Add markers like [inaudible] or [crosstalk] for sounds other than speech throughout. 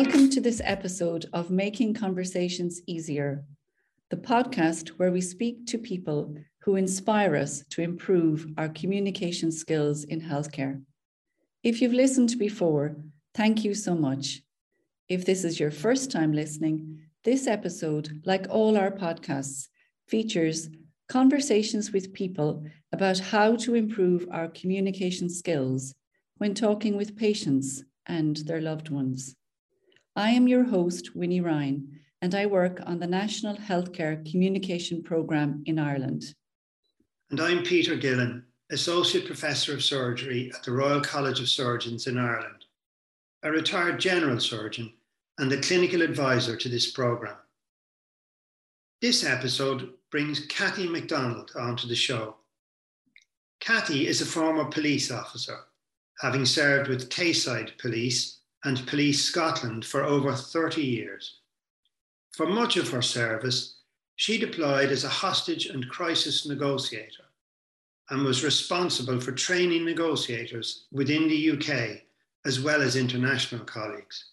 Welcome to this episode of Making Conversations Easier, the podcast where we speak to people who inspire us to improve our communication skills in healthcare. If you've listened before, thank you so much. If this is your first time listening, this episode, like all our podcasts, features conversations with people about how to improve our communication skills when talking with patients and their loved ones. I am your host, Wini Ryan, and I work on the National Healthcare Communication Programme in Ireland. And I'm Peter Gillen, Associate Professor of Surgery at the Royal College of Surgeons in Ireland, a retired general surgeon and the clinical advisor to this programme. This episode brings Cathy MacDonald onto the show. Cathy is a former police officer, having served with Tayside Police and Police Scotland for over 30 years. For much of her service, she deployed as a hostage and crisis negotiator and was responsible for training negotiators within the UK as well as international colleagues.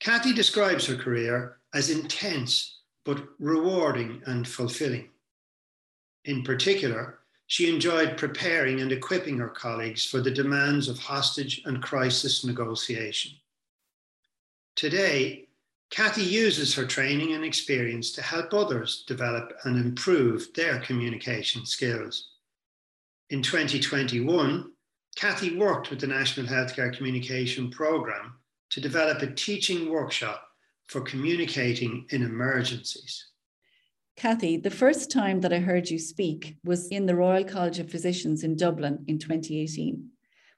Cathy describes her career as intense but rewarding and fulfilling. In particular, she enjoyed preparing and equipping her colleagues for the demands of hostage and crisis negotiation. Today, Cathy uses her training and experience to help others develop and improve their communication skills. In 2021, Cathy worked with the National Healthcare Communication Programme to develop a teaching workshop for communicating in emergencies. Cathy, the first time that I heard you speak was in the Royal College of Physicians in Dublin in 2018.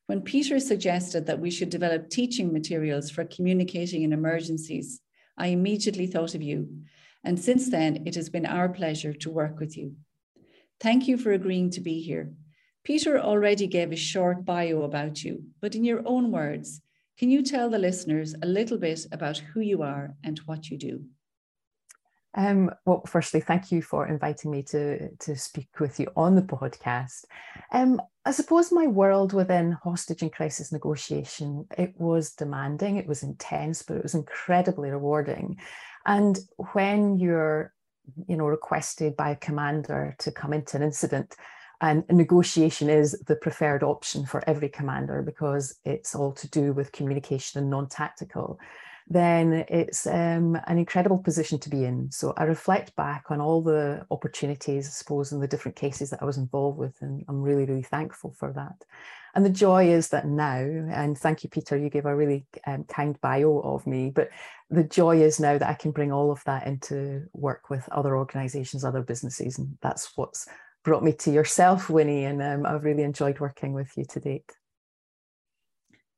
When Peter suggested that we should develop teaching materials for communicating in emergencies, I immediately thought of you. And since then, it has been our pleasure to work with you. Thank you for agreeing to be here. Peter already gave a short bio about you, but in your own words, can you tell the listeners a little bit about who you are and what you do? Um, well, firstly, thank you for inviting me to, to speak with you on the podcast. Um, I suppose my world within hostage and crisis negotiation, it was demanding, it was intense, but it was incredibly rewarding. And when you're, you know, requested by a commander to come into an incident, and negotiation is the preferred option for every commander because it's all to do with communication and non-tactical, then it's um, an incredible position to be in. So I reflect back on all the opportunities, I suppose, and the different cases that I was involved with, and I'm really, really thankful for that. And the joy is that now, and thank you, Peter, you gave a really um, kind bio of me, but the joy is now that I can bring all of that into work with other organizations, other businesses, and that's what's brought me to yourself, Wini, and um, I've really enjoyed working with you to date.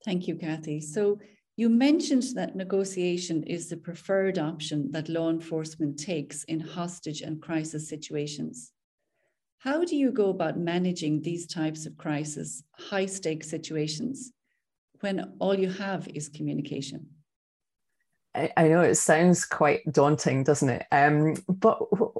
Thank you, Cathy. So you mentioned that negotiation is the preferred option that law enforcement takes in hostage and crisis situations. How do you go about managing these types of crisis, high stakes situations when all you have is communication? I, know it sounds quite daunting, doesn't it? Um, but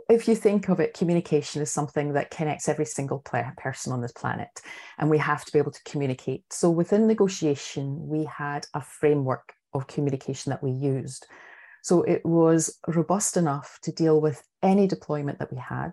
if you think of it, communication is something that connects every single person on this planet, and we have to be able to communicate. So within negotiation, we had a framework of communication that we used. So it was robust enough to deal with any deployment that we had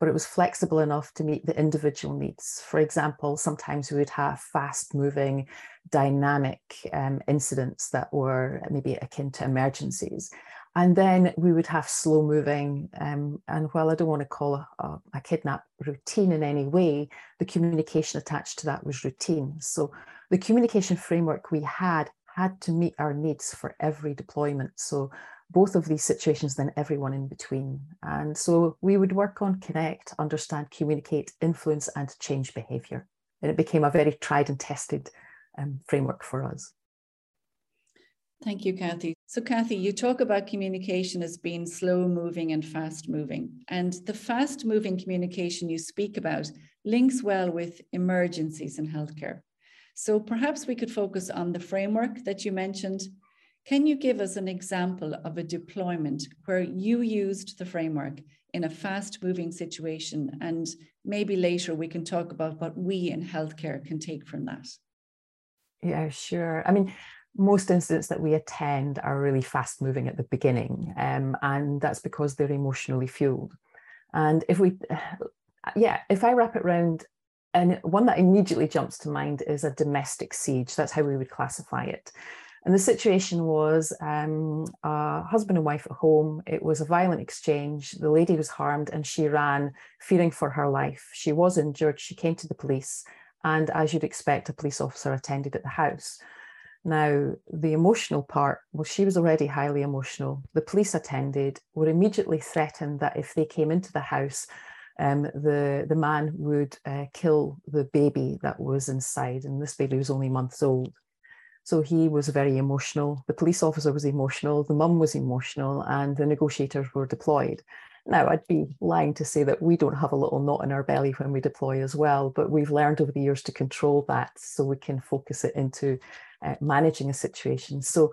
but it was flexible enough to meet the individual needs. For example, sometimes we would have fast moving, dynamic um, incidents that were maybe akin to emergencies. And then we would have slow moving. Um, and while I don't want to call a, a, a, kidnap routine in any way, the communication attached to that was routine. So the communication framework we had had to meet our needs for every deployment. So both of these situations, then everyone in between. And so we would work on connect, understand, communicate, influence, and change behavior. And it became a very tried and tested um, framework for us. Thank you, Cathy. So, Cathy, you talk about communication as being slow moving and fast moving. And the fast moving communication you speak about links well with emergencies in healthcare. So, perhaps we could focus on the framework that you mentioned can you give us an example of a deployment where you used the framework in a fast moving situation? And maybe later we can talk about what we in healthcare can take from that. Yeah, sure. I mean, most incidents that we attend are really fast moving at the beginning, um, and that's because they're emotionally fueled. And if we, [sighs] yeah, if I wrap it around, and one that immediately jumps to mind is a domestic siege. That's how we would classify it. And the situation was um, a husband and wife at home. It was a violent exchange. The lady was harmed and she ran, fearing for her life. She was injured. She came to the police. And as you'd expect, a police officer attended at the house. Now, the emotional part, well, she was already highly emotional. The police attended, were immediately threatened that if they came into the house, um, the, the man would uh, kill the baby that was inside. And this baby was only months old. So he was very emotional. The police officer was emotional. The mum was emotional. And the negotiators were deployed. Now, I'd be lying to say that we don't have a little knot in our belly when we deploy as well, but we've learned over the years to control that so we can focus it into uh, managing a situation. So,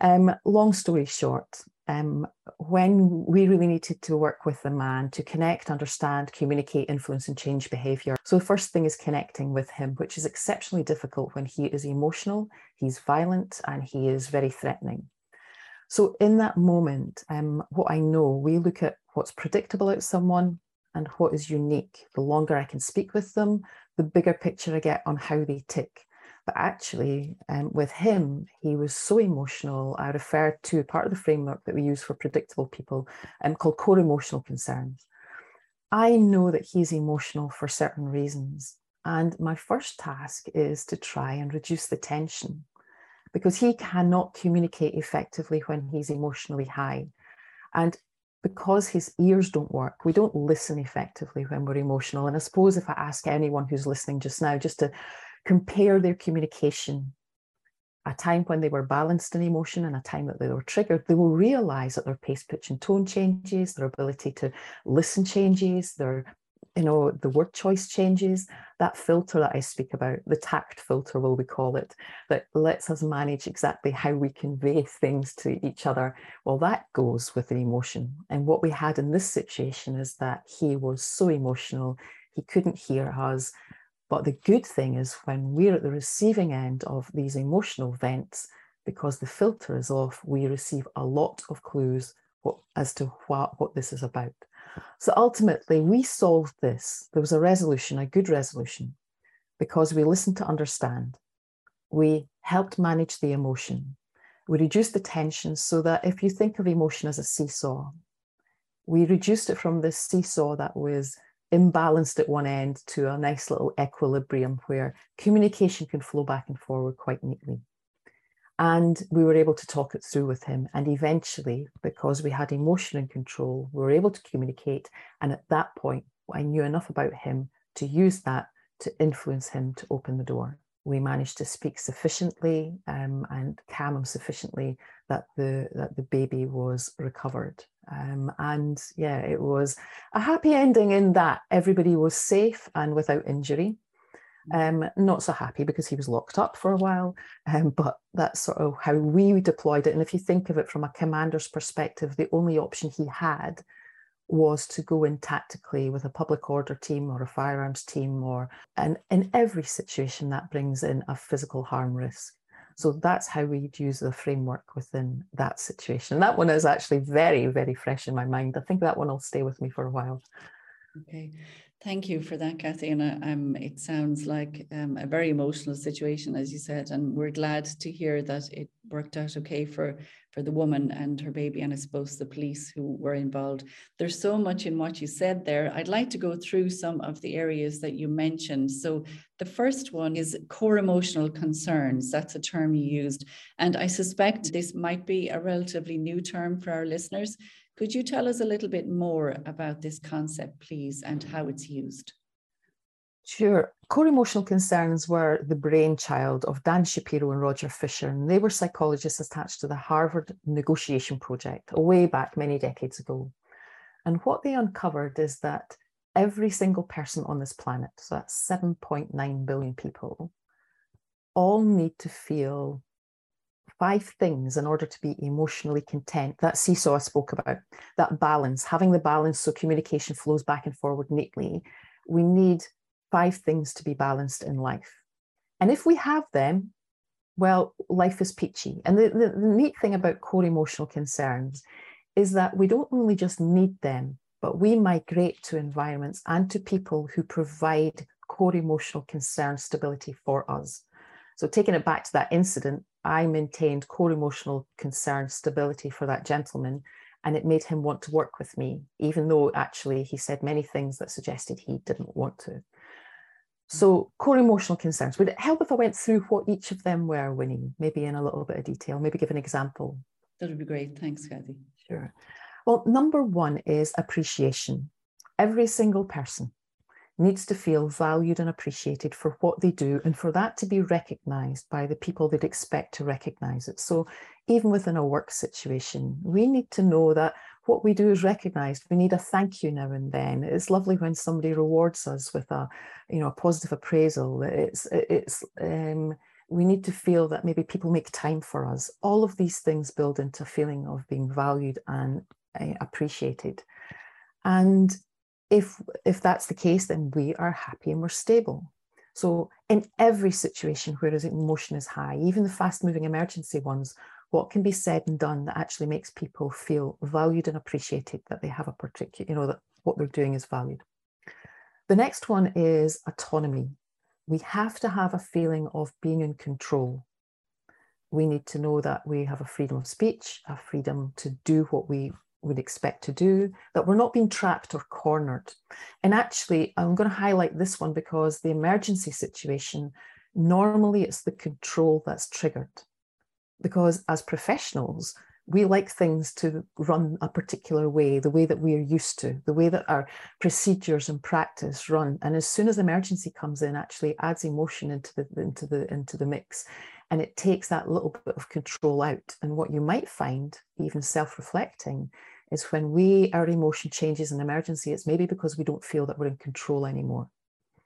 um, long story short, um, when we really needed to work with the man to connect, understand, communicate, influence, and change behavior. So, the first thing is connecting with him, which is exceptionally difficult when he is emotional, he's violent, and he is very threatening. So, in that moment, um, what I know, we look at what's predictable about someone and what is unique. The longer I can speak with them, the bigger picture I get on how they tick. But actually, um, with him, he was so emotional. I refer to part of the framework that we use for predictable people um, called core emotional concerns. I know that he's emotional for certain reasons. And my first task is to try and reduce the tension because he cannot communicate effectively when he's emotionally high. And because his ears don't work, we don't listen effectively when we're emotional. And I suppose if I ask anyone who's listening just now, just to compare their communication, a time when they were balanced in emotion and a time that they were triggered, they will realize that their pace, pitch, and tone changes, their ability to listen changes, their you know the word choice changes. That filter that i speak about the tact filter will we call it that lets us manage exactly how we convey things to each other. Well that goes with the emotion. And what we had in this situation is that he was so emotional he couldn't hear us but the good thing is when we're at the receiving end of these emotional vents, because the filter is off, we receive a lot of clues what, as to what, what this is about. So ultimately, we solved this. There was a resolution, a good resolution, because we listened to understand. We helped manage the emotion. We reduced the tension so that if you think of emotion as a seesaw, we reduced it from this seesaw that was imbalanced at one end to a nice little equilibrium where communication can flow back and forward quite neatly. And we were able to talk it through with him. And eventually, because we had emotion and control, we were able to communicate. And at that point, I knew enough about him to use that to influence him to open the door. We managed to speak sufficiently um, and calm him sufficiently that the that the baby was recovered. Um, and yeah, it was a happy ending in that everybody was safe and without injury. Mm. Um, not so happy because he was locked up for a while, um, but that's sort of how we deployed it. And if you think of it from a commander's perspective, the only option he had was to go in tactically with a public order team or a firearms team, or and in every situation that brings in a physical harm risk. So that's how we'd use the framework within that situation. That one is actually very, very fresh in my mind. I think that one will stay with me for a while. Okay. Thank you for that, Cathy. And uh, um, it sounds like um, a very emotional situation, as you said, and we're glad to hear that it worked out okay for for the woman and her baby, and I suppose the police who were involved. There's so much in what you said there. I'd like to go through some of the areas that you mentioned. So the first one is core emotional concerns. That's a term you used, and I suspect this might be a relatively new term for our listeners. Could you tell us a little bit more about this concept, please, and how it's used? Sure. Core emotional concerns were the brainchild of Dan Shapiro and Roger Fisher, and they were psychologists attached to the Harvard Negotiation Project way back many decades ago. And what they uncovered is that every single person on this planet, so that's 7.9 billion people, all need to feel five things in order to be emotionally content. That seesaw I spoke about, that balance, having the balance so communication flows back and forward neatly. We need five things to be balanced in life. And if we have them, well, life is peachy. And the, the, the neat thing about core emotional concerns is that we don't only just need them, but we migrate to environments and to people who provide core emotional concern stability for us. So, taking it back to that incident, I maintained core emotional concern stability for that gentleman, and it made him want to work with me, even though actually he said many things that suggested he didn't want to. So, mm-hmm. core emotional concerns. Would it help if I went through what each of them were, Wini? Maybe in a little bit of detail, maybe give an example. That would be great. Thanks, Cathy. Sure. Well, number one is appreciation. Every single person needs to feel valued and appreciated for what they do and for that to be recognized by the people they'd expect to recognize it. So even within a work situation, we need to know that what we do is recognized. We need a thank you now and then. It's lovely when somebody rewards us with a, you know, a positive appraisal. It's it's um, we need to feel that maybe people make time for us. All of these things build into a feeling of being valued and uh, appreciated. And if if that's the case, then we are happy and we're stable. So in every situation where emotion is high, even the fast-moving emergency ones, what can be said and done that actually makes people feel valued and appreciated that they have a particular, you know, that what they're doing is valued. The next one is autonomy. We have to have a feeling of being in control. We need to know that we have a freedom of speech, a freedom to do what we would expect to do, that we're not being trapped or cornered. And actually, I'm going to highlight this one because the emergency situation, normally it's the control that's triggered. Because as professionals, we like things to run a particular way, the way that we are used to, the way that our procedures and practice run. And as soon as emergency comes in, actually adds emotion into the into the into the mix and it takes that little bit of control out. And what you might find, even self-reflecting, is when we our emotion changes in emergency, it's maybe because we don't feel that we're in control anymore.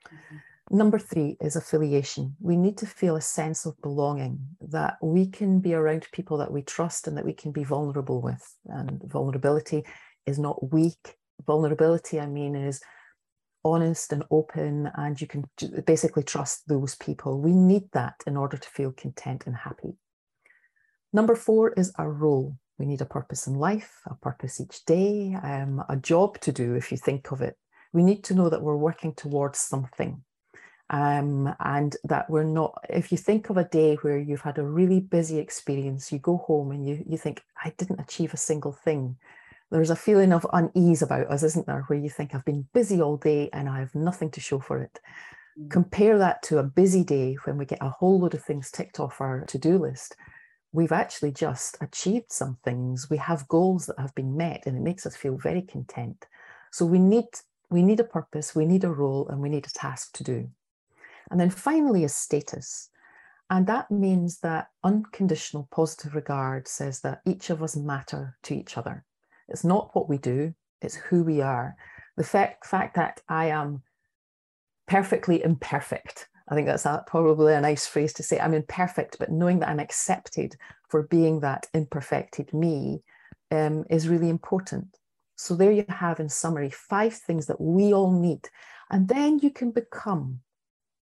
Mm-hmm. Number three is affiliation. We need to feel a sense of belonging, that we can be around people that we trust and that we can be vulnerable with. And vulnerability is not weak. Vulnerability, I mean, is honest and open, and you can basically trust those people. We need that in order to feel content and happy. Number four is our role. We need a purpose in life, a purpose each day, um, a job to do, if you think of it. We need to know that we're working towards something. Um, and that we're not, if you think of a day where you've had a really busy experience, you go home and you, you think, I didn't achieve a single thing there's a feeling of unease about us, isn't there? Where you think, I've been busy all day and I have nothing to show for it. Mm. Compare that to a busy day when we get a whole load of things ticked off our to do list. We've actually just achieved some things. We have goals that have been met, and it makes us feel very content. So we need we need a purpose, we need a role, and we need a task to do. And then finally, a status. And that means that unconditional positive regard says that each of us matter to each other. It's not what we do, it's who we are. The fact, fact that I am perfectly imperfect, I think that's a, probably a nice phrase to say. I'm imperfect, but knowing that I'm accepted for being that imperfected me um, is really important. So, there you have, in summary, five things that we all need. And then you can become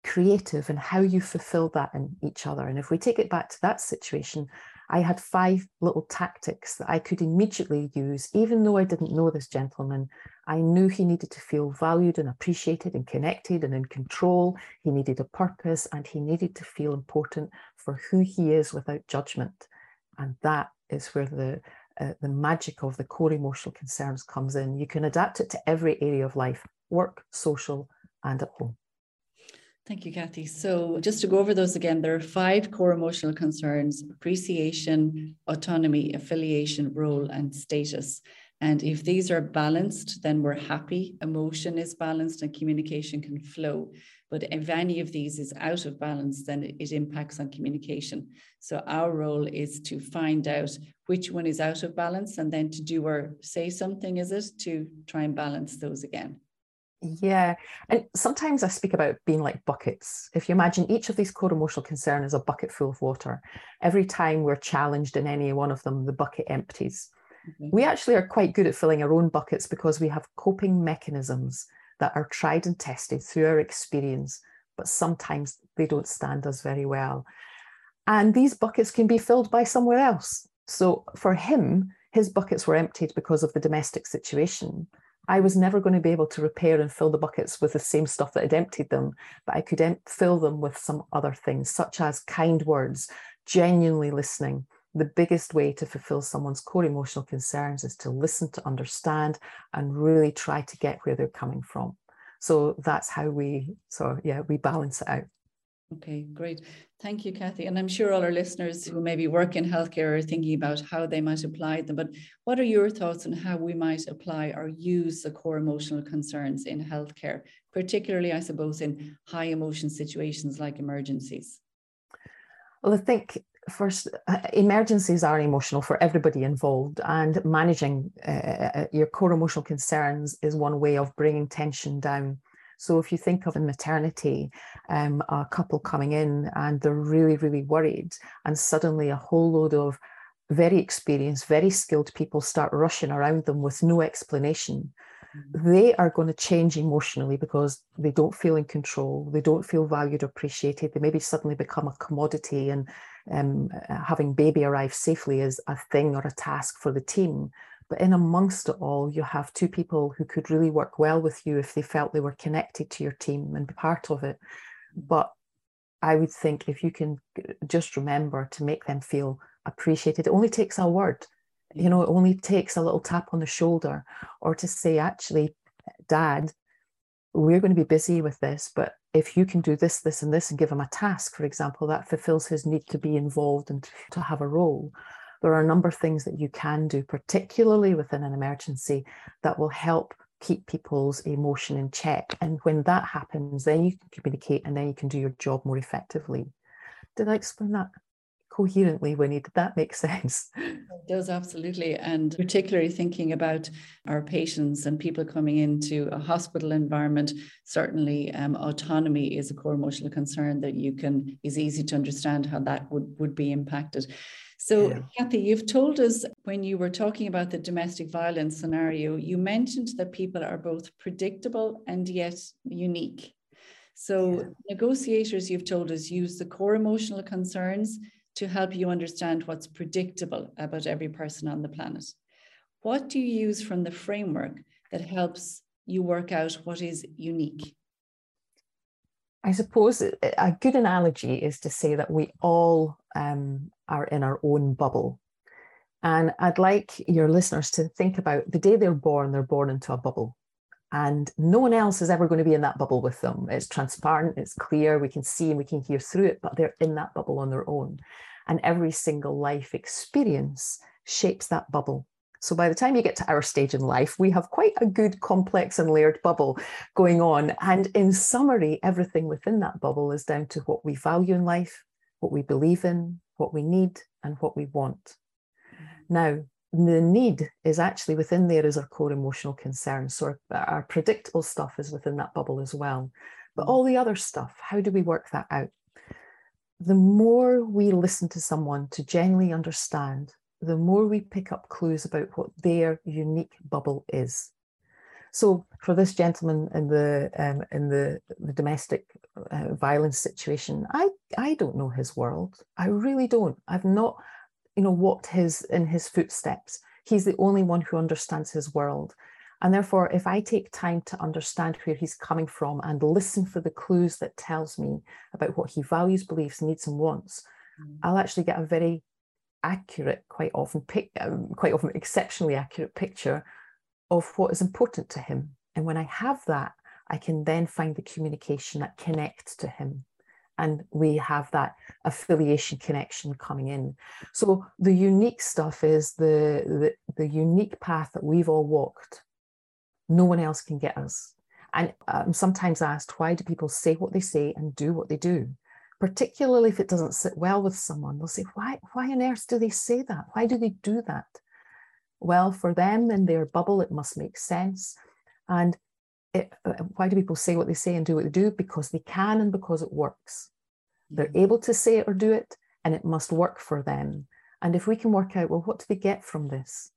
creative in how you fulfill that in each other. And if we take it back to that situation, I had five little tactics that I could immediately use, even though I didn't know this gentleman. I knew he needed to feel valued and appreciated and connected and in control. He needed a purpose and he needed to feel important for who he is without judgment. And that is where the uh, the magic of the core emotional concerns comes in. You can adapt it to every area of life work, social, and at home. Thank you, Cathy. So, just to go over those again, there are five core emotional concerns appreciation, autonomy, affiliation, role, and status. And if these are balanced, then we're happy, emotion is balanced, and communication can flow. But if any of these is out of balance, then it, impacts on communication. So, our role is to find out which one is out of balance and then to do or say something, is it, to try and balance those again. Yeah. And sometimes I speak about being like buckets. If you imagine each of these core emotional concern is a bucket full of water, every time we're challenged in any one of them, the bucket empties. Mm-hmm. We actually are quite good at filling our own buckets because we have coping mechanisms that are tried and tested through our experience, but sometimes they don't stand us very well. And these buckets can be filled by somewhere else. So for him, his buckets were emptied because of the domestic situation. I was never going to be able to repair and fill the buckets with the same stuff that had emptied them, but I could em- fill them with some other things, such as kind words, genuinely listening. The biggest way to fulfill someone's core emotional concerns is to listen, to understand, and really try to get where they're coming from. So that's how we, so yeah, we balance it out. Okay, great. Thank you, Cathy. And I'm sure all our listeners who maybe work in healthcare are thinking about how they might apply them. But what are your thoughts on how we might apply or use the core emotional concerns in healthcare, particularly, I suppose, in high emotion situations like emergencies? Well, I think first, uh, emergencies are emotional for everybody involved, and managing uh, uh your core emotional concerns is one way of bringing tension down so if you think of in maternity, um, a couple coming in and they're really, really worried, and suddenly a whole load of very experienced, very skilled people start rushing around them with no explanation, mm-hmm. they are going to change emotionally because they don't feel in control, they don't feel valued or appreciated, they maybe suddenly become a commodity and um, having baby arrive safely is a thing or a task for the team. But in amongst it all, you have two people who could really work well with you if they felt they were connected to your team and be part of it. But I would think if you can uh, just remember to make them feel appreciated, it only takes a word. You know, it only takes a little tap on the shoulder or to say, actually, dad, we're going to be busy with this, but if you can do this, this, and this, and give him a task, for example, that fulfills his need to be involved and to have a role there are a number of things that you can do, particularly within an emergency, that will help keep people's emotion in check. And when that happens, then you can communicate and then you can do your job more effectively. Did I explain that coherently, Wini? Did that make [laughs] sense? It does absolutely. And particularly thinking about our patients and people coming into a hospital environment, certainly um, autonomy is a core emotional concern that you can is easy to understand how that would, would be impacted. So, yeah. Cathy, you've told us when you were talking about the domestic violence scenario, you mentioned that people are both predictable and yet unique. So, yeah. negotiators, you've told us, use the core emotional concerns to help you understand what's predictable about every person on the planet. What do you use from the framework that helps you work out what is unique? I suppose a good analogy is to say that we all um, are in our own bubble. And I'd like your listeners to think about the day they're born, they're born into a bubble. And no one else is ever going to be in that bubble with them. It's transparent, it's clear, we can see and we can hear through it, but they're in that bubble on their own. And every single life experience shapes that bubble. So by the time you get to our stage in life, we have quite a good complex and layered bubble going on. And in summary, everything within that bubble is down to what we value in life, what we believe in, what we need, and what we want. Now, the need is actually within there is our core emotional concerns. So our, our predictable stuff is within that bubble as well. But all the other stuff, how do we work that out? The more we listen to someone to genuinely understand, the more we pick up clues about what their unique bubble is. So for this gentleman in the um, in the, the domestic uh, violence situation, I I don't know his world. I really don't. I've not, you know, walked his in his footsteps. He's the only one who understands his world. And therefore, if I take time to understand where he's coming from and listen for the clues that tells me about what he values, beliefs, needs, and wants, mm. I'll actually get a very accurate, quite often, um, quite often exceptionally accurate picture of what is important to him. And when I have that, I can then find the communication that connects to him. And we have that affiliation connection coming in. So the unique stuff is the, the, the unique path that we've all walked. No one else can get us. And I'm sometimes asked, why do people say what they say and do what they do? Particularly if it doesn't sit well with someone, they'll say, why, why on earth do they say that? Why do they do that? well for them in their bubble it must make sense and it, uh, why do people say what they say and do what they do? Because they can and because it works. They're able to say it or do it and it must work for them. And if we can work out well what do they get from this?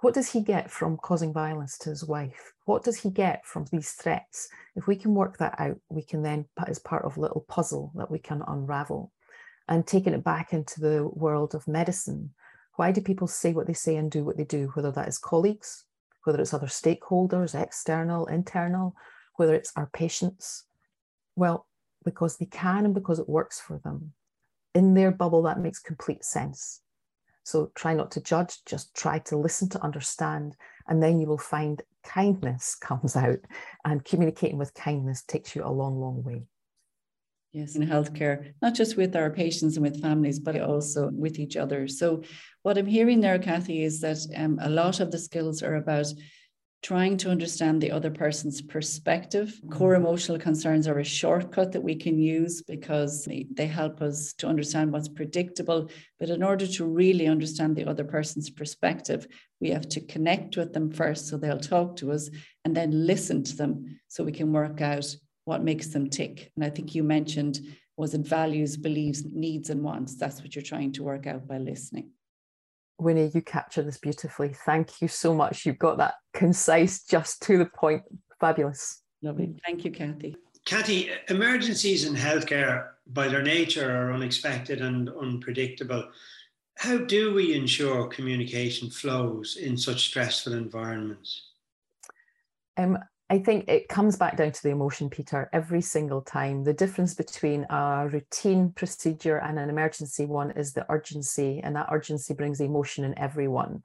What does he get from causing violence to his wife? What does he get from these threats? If we can work that out we can then put as part of a little puzzle that we can unravel And taking it back into the world of medicine, why do people say what they say and do what they do, whether that is colleagues, whether it's other stakeholders, external, internal, whether it's our patients? Well, because they can and because it works for them. In their bubble, that makes complete sense. So try not to judge, just try to listen to understand, and then you will find kindness [laughs] comes out, and communicating with kindness takes you a long, long way. Yes, in healthcare, not just with our patients and with families, but also with each other. So, what I'm hearing there, Cathy, is that um, a lot of the skills are about trying to understand the other person's perspective. Core mm-hmm. emotional concerns are a shortcut that we can use because they help us to understand what's predictable. But in order to really understand the other person's perspective, we have to connect with them first so they'll talk to us and then listen to them so we can work out what makes them tick. And I think you mentioned was it values, beliefs, needs, and wants. That's what you're trying to work out by listening. Wini, you capture this beautifully. Thank you so much. You've got that concise, just to the point. Fabulous. Lovely. Thank you, Cathy. Cathy, emergencies in healthcare by their nature are unexpected and unpredictable. How do we ensure communication flows in such stressful environments? Um, I think it comes back down to the emotion, Peter, every single time. The difference between a routine procedure and an emergency one is the urgency, and that urgency brings emotion in everyone.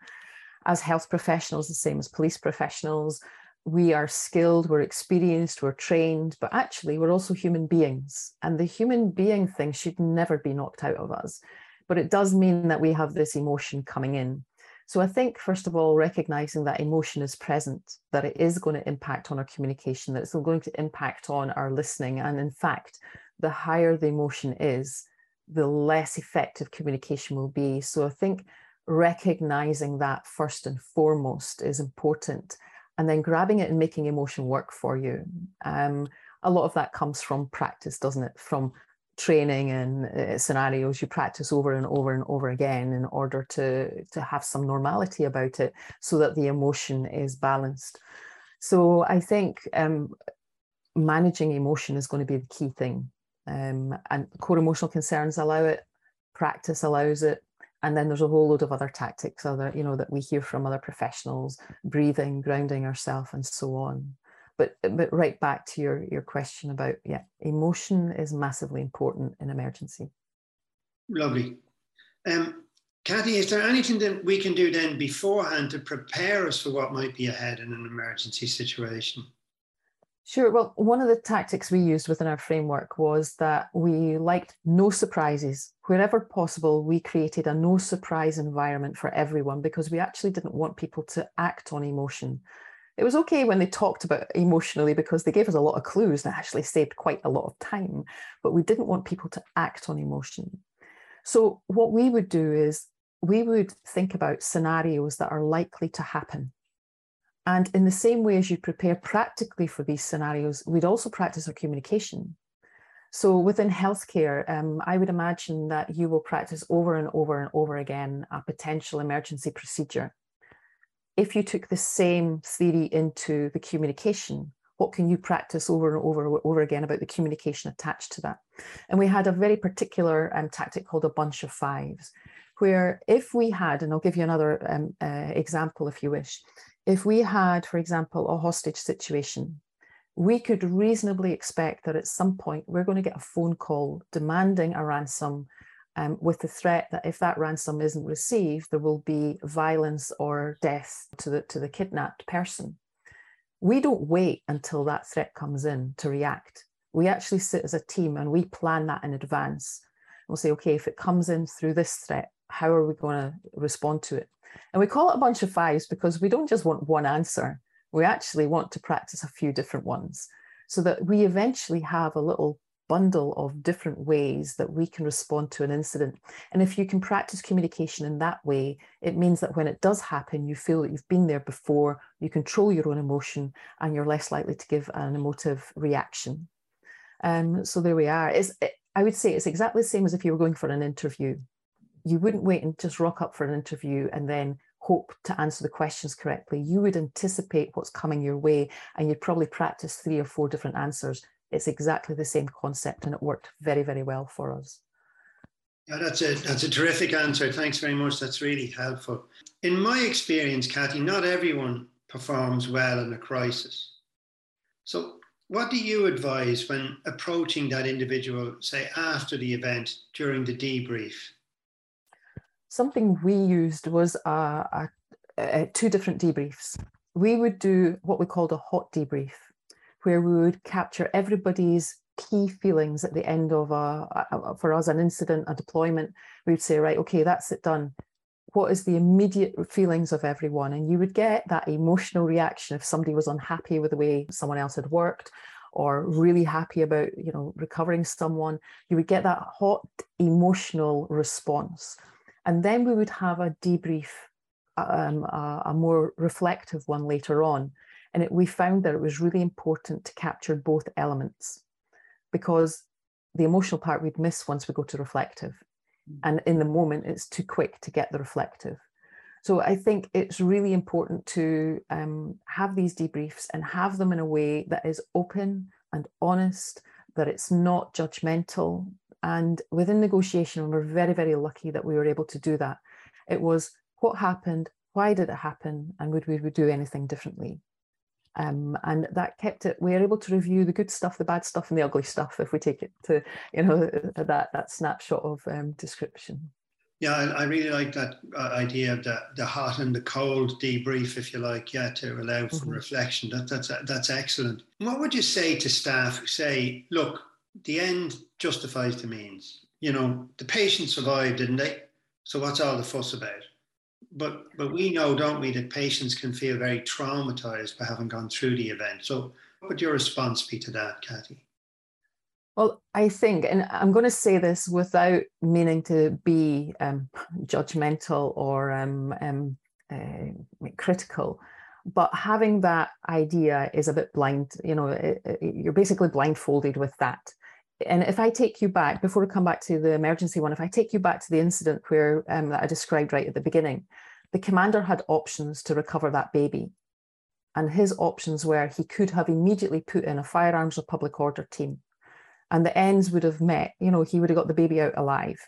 As health professionals, the same as police professionals, we are skilled, we're experienced, we're trained, but actually we're also human beings. And the human being thing should never be knocked out of us. But it does mean that we have this emotion coming in. So I think, first of all, recognizing that emotion is present, that it is going to impact on our communication, that it's going to impact on our listening. And in fact, the higher the emotion is, the less effective communication will be. So I think recognizing that first and foremost is important. And then grabbing it and making emotion work for you. Um, a lot of that comes from practice, doesn't it? From training and uh, scenarios you practice over and over and over again in order to to have some normality about it so that the emotion is balanced. So i think um, managing emotion is going to be the key thing. Um, and core emotional concerns allow it practice allows it and then there's a whole load of other tactics other you know that we hear from other professionals breathing grounding ourselves and so on but but right back to your your question about yeah emotion is massively important in emergency lovely um Cathy, is there anything that we can do then beforehand to prepare us for what might be ahead in an emergency situation? Sure. Well, one of the tactics we used within our framework was that we liked no surprises. Wherever possible, we created a no surprise environment for everyone because we actually didn't want people to act on emotion it was okay when they talked about emotionally because they gave us a lot of clues that actually saved quite a lot of time, but we didn't want people to act on emotion. So, what we would do is we would think about scenarios that are likely to happen. And in the same way as you prepare practically for these scenarios, we'd also practice our communication. So within healthcare, um, I would imagine that you will practice over and over and over again a potential emergency procedure if you took the same theory into the communication, what can you practice over and over and over again about the communication attached to that? And we had a very particular um, tactic called a bunch of fives, where if we had, and I'll give you another um, uh, example if you wish, if we had, for example, a hostage situation, we could reasonably expect that at some point we're going to get a phone call demanding a ransom um, with the threat that if that ransom isn't received, there will be violence or death to the, to the kidnapped person. We don't wait until that threat comes in to react. We actually sit as a team and we plan that in advance. We'll say, okay, if it comes in through this threat, how are we going to respond to it? And we call it a bunch of fives because we don't just want one answer. We actually want to practice a few different ones so that we eventually have a little bundle of different ways that we can respond to an incident. And if you can practice communication in that way, it means that when it does happen, you feel that you've been there before, you control your own emotion, and you're less likely to give an emotive reaction. Um, so there we are. It's, it, I would say it's exactly the same as if you were going for an interview. You wouldn't wait and just rock up for an interview and then hope to answer the questions correctly. You would anticipate what's coming your way and you'd probably practice three or four different answers it's exactly the same concept and it worked very, very well for us. Yeah, that's a that's a terrific answer. Thanks very much. That's really helpful. In my experience, Cathy, not everyone performs well in a crisis. So, what do you advise when approaching that individual, say after the event, during the debrief? Something we used was uh, two different debriefs. We would do what we called a hot debrief, where we would capture everybody's key feelings at the end of a, a, uh, uh, uh, for us an incident a deployment. We would say right okay that's it done. What is the immediate feelings of everyone? And you would get that emotional reaction if somebody was unhappy with the way someone else had worked or really happy about you know recovering someone. You would get that hot emotional response. And then we would have a debrief um, a, a, more reflective one later on and it, we found that it was really important to capture both elements because the emotional part we'd miss once we go to reflective. Mm. And in the moment, it's too quick to get the reflective. So I think it's really important to um, have these debriefs and have them in a way that is open and honest, that it's not judgmental. And within negotiation, we're very, very lucky that we were able to do that. It was what happened, why did it happen, and would we do anything differently? Um, and that kept it we are able to review the good stuff the bad stuff and the ugly stuff if we take it to you know [laughs] that that snapshot of um, description. Yeah I, I, really like that uh, idea of the, the hot and the cold debrief if you like yeah to allow for mm-hmm. reflection. That, that's that's excellent. What would you say to staff who say look the end justifies the means. You know the patient survived didn't they so what's all the fuss about but but we know, don't we, that patients can feel very traumatized by having gone through the event. So, what would your response be to that, Cathy? Well, I think, and I'm going to say this without meaning to be um, judgmental or um, um, uh, critical, but having that idea is a bit blind. You know, it, it, you're basically blindfolded with that. And if I take you back, before we come back to the emergency one, if I take you back to the incident where um, that I described right at the beginning, the commander had options to recover that baby. And his options were he could have immediately put in a firearms or public order team. And the ends would have met, you know, he would have got the baby out alive.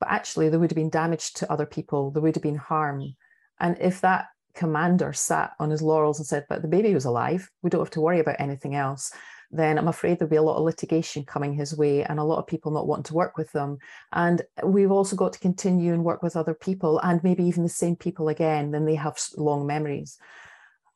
But actually, there would have been damage to other people, there would have been harm. And if that commander sat on his laurels and said, But the baby was alive, we don't have to worry about anything else, then I'm afraid there'll be a lot of litigation coming his way and a lot of people not wanting to work with them. And we've also got to continue and work with other people and maybe even the same people again, then they have long memories.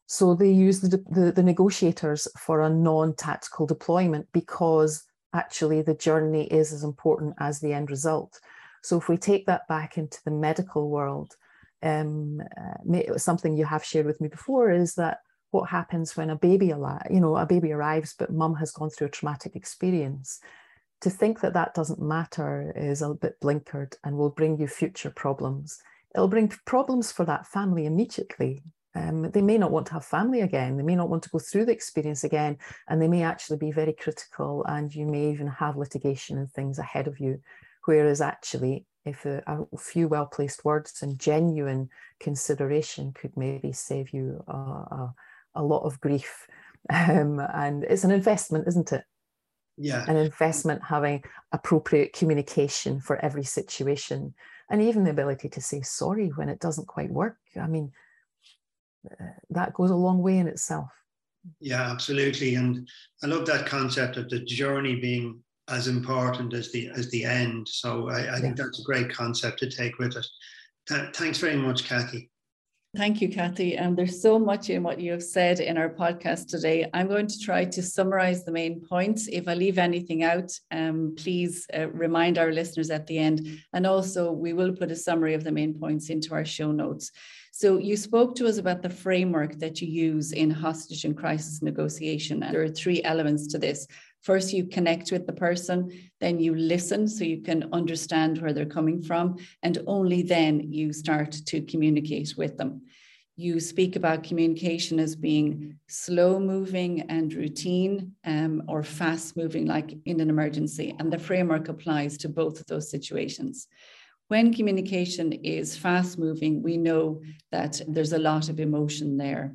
So they use the, the, the negotiators for a non-tactical deployment because actually the journey is as important as the end result. So if we take that back into the medical world, um, uh, something you have shared with me before is that what happens when a baby you know, a baby arrives, but mum has gone through a traumatic experience. To think that that doesn't matter is a bit blinkered and will bring you future problems. It'll bring problems for that family immediately. Um, they may not want to have family again. They may not want to go through the experience again, and they may actually be very critical. And you may even have litigation and things ahead of you. Whereas actually, if a, a few well placed words and genuine consideration could maybe save you a a lot of grief. Um, and it's an investment, isn't it? Yeah. An investment having appropriate communication for every situation and even the ability to say sorry when it doesn't quite work. I mean, uh, that goes a long way in itself. Yeah, absolutely. And I love that concept of the journey being as important as the as the end. So I, I yeah. think that's a great concept to take with us. Th- thanks very much, Cathy. Thank you, Cathy. Um, there's so much in what you have said in our podcast today. I'm going to try to summarize the main points. If I leave anything out, um, please uh, remind our listeners at the end. And also, we will put a summary of the main points into our show notes. So, you spoke to us about the framework that you use in hostage and crisis negotiation. And there are three elements to this. First, you connect with the person, then you listen so you can understand where they're coming from, and only then you start to communicate with them. You speak about communication as being slow moving and routine um, or fast moving, like in an emergency, and the framework applies to both of those situations. When communication is fast moving, we know that there's a lot of emotion there.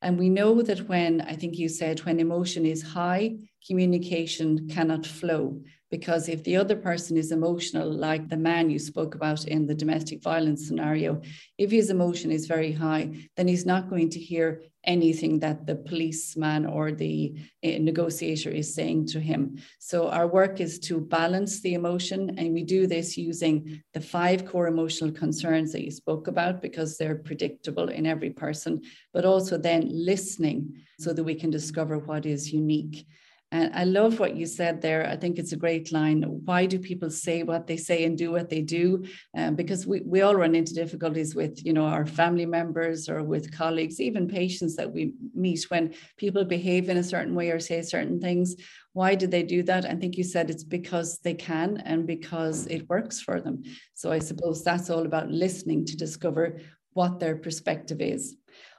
And we know that when, I think you said, when emotion is high, communication cannot flow. Because if the other person is emotional, like the man you spoke about in the domestic violence scenario, if his emotion is very high, then he's not going to hear anything that the policeman or the uh, negotiator is saying to him. So our work is to balance the emotion, and we do this using the five core emotional concerns that you spoke about because they're predictable in every person, but also then listening so that we can discover what is unique. And I love what you said there. I think it's a great line. Why do people say what they say and do what they do? Um, because we, we all run into difficulties with, you know, our family members or with colleagues, even patients that we meet when people behave in a certain way or say certain things. Why do they do that? I think you said it's because they can and because it works for them. So I suppose that's all about listening to discover what their perspective is.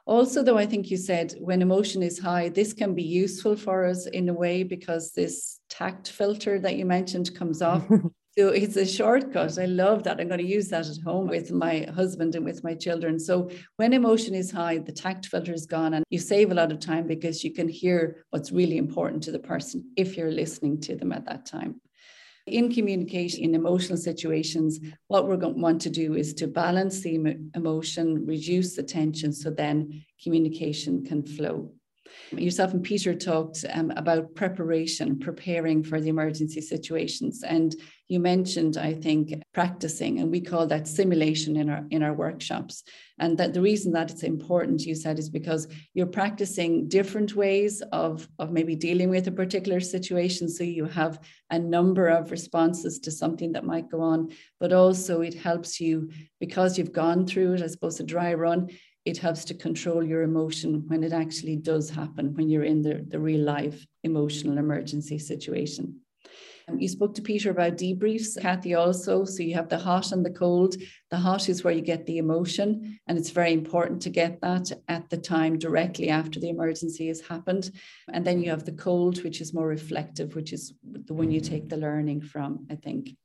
Also, though, I think you said when emotion is high, this can be useful for us in a way because this tact filter that you mentioned comes off. [laughs] so it's a shortcut. I love that. I'm going to use that at home with my husband and with my children. So when emotion is high, the tact filter is gone and you save a lot of time because you can hear what's really important to the person if you're listening to them at that time. In communication, in emotional situations, what we're going to want to do is to balance the emotion, reduce the tension, so then communication can flow. Yourself and Peter talked um, about preparation, preparing for the emergency situations, and you mentioned, I think, practicing, and we call that simulation in our in our workshops. And that the reason that it's important, you said, is because you're practicing different ways of of maybe dealing with a particular situation. So you have a number of responses to something that might go on, but also it helps you because you've gone through it. I suppose a dry run it helps to control your emotion when it actually does happen, when you're in the, the real life emotional emergency situation. Um, you spoke to Peter about debriefs, Cathy also. So you have the hot and the cold. The hot is where you get the emotion, and it's very important to get that at the time directly after the emergency has happened. And then you have the cold, which is more reflective, which is the one you take the learning from, I think.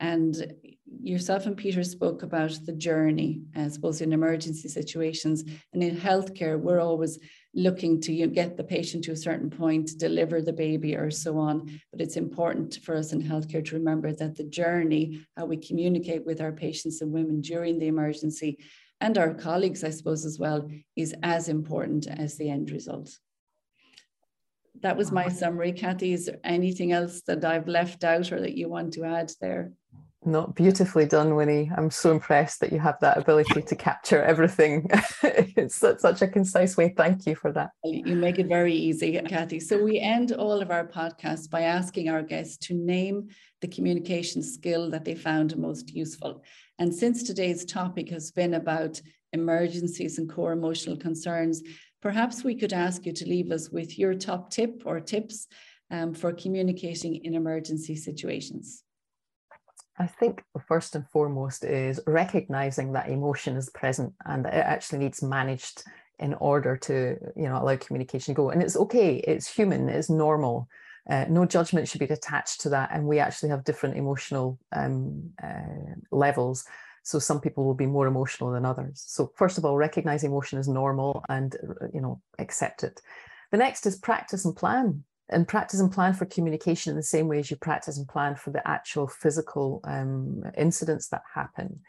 And yourself and Peter spoke about the journey, uh, I suppose, in emergency situations. And in healthcare, we're always looking to you know, get the patient to a certain point, deliver the baby, or so on. But it's important for us in healthcare to remember that the journey, how we communicate with our patients and women during the emergency, and our colleagues, I suppose, as well, is as important as the end result that was my summary. Cathy, is there anything else that I've left out or that you want to add there? Not beautifully done, Wini. I'm so impressed that you have that ability to capture everything. [laughs] it's such a concise way. Thank you for that. You make it very easy, Cathy. So we end all of our podcasts by asking our guests to name the communication skill that they found most useful. And since today's topic has been about emergencies and core emotional concerns, perhaps we could ask you to leave us with your top tip or tips um, for communicating in emergency situations. I think first and foremost is recognizing that emotion is present and that it actually needs managed in order to you know allow communication to go. And it's okay it's human it's normal. Uh, no judgment should be attached to that and we actually have different emotional um, uh, levels so some people will be more emotional than others so first of all recognize emotion is normal and you know accept it the next is practice and plan and practice and plan for communication in the same way as you practice and plan for the actual physical um, incidents that happen.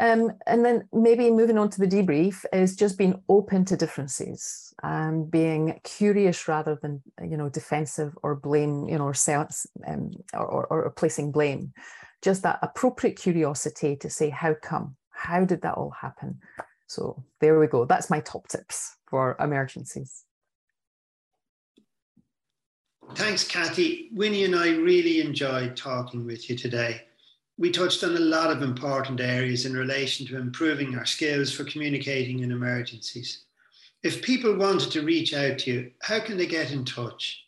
Um, and then maybe moving on to the debrief is just being open to differences, um, being curious rather than you know defensive or blame, you know, or, um, or, or, or placing blame. Just that appropriate curiosity to say, how come? How did that all happen? So there we go. That's my top tips for emergencies. Thanks, Cathy. Wini and I really enjoyed talking with you today. We touched on a lot of important areas in relation to improving our skills for communicating in emergencies. If people wanted to reach out to you, how can they get in touch?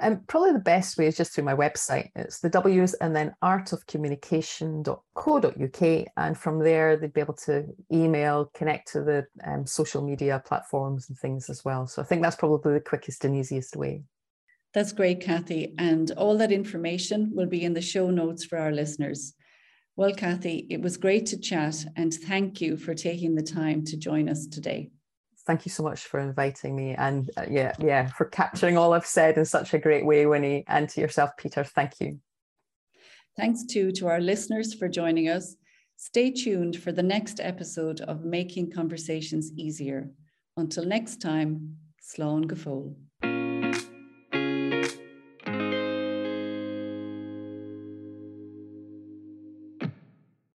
Um, probably the best way is just through my website. It's the W's and then artofcommunication.co.uk. And from there, they'd be able to email, connect to the um, social media platforms and things as well. So I think that's probably the quickest and easiest way. That's great, Cathy. And all that information will be in the show notes for our listeners. Well, Cathy, it was great to chat and thank you for taking the time to join us today. Thank you so much for inviting me and uh, yeah, yeah, for capturing all I've said in such a great way, Wini, and to yourself, Peter. Thank you. Thanks too to our listeners for joining us. Stay tuned for the next episode of Making Conversations Easier. Until next time, Slán go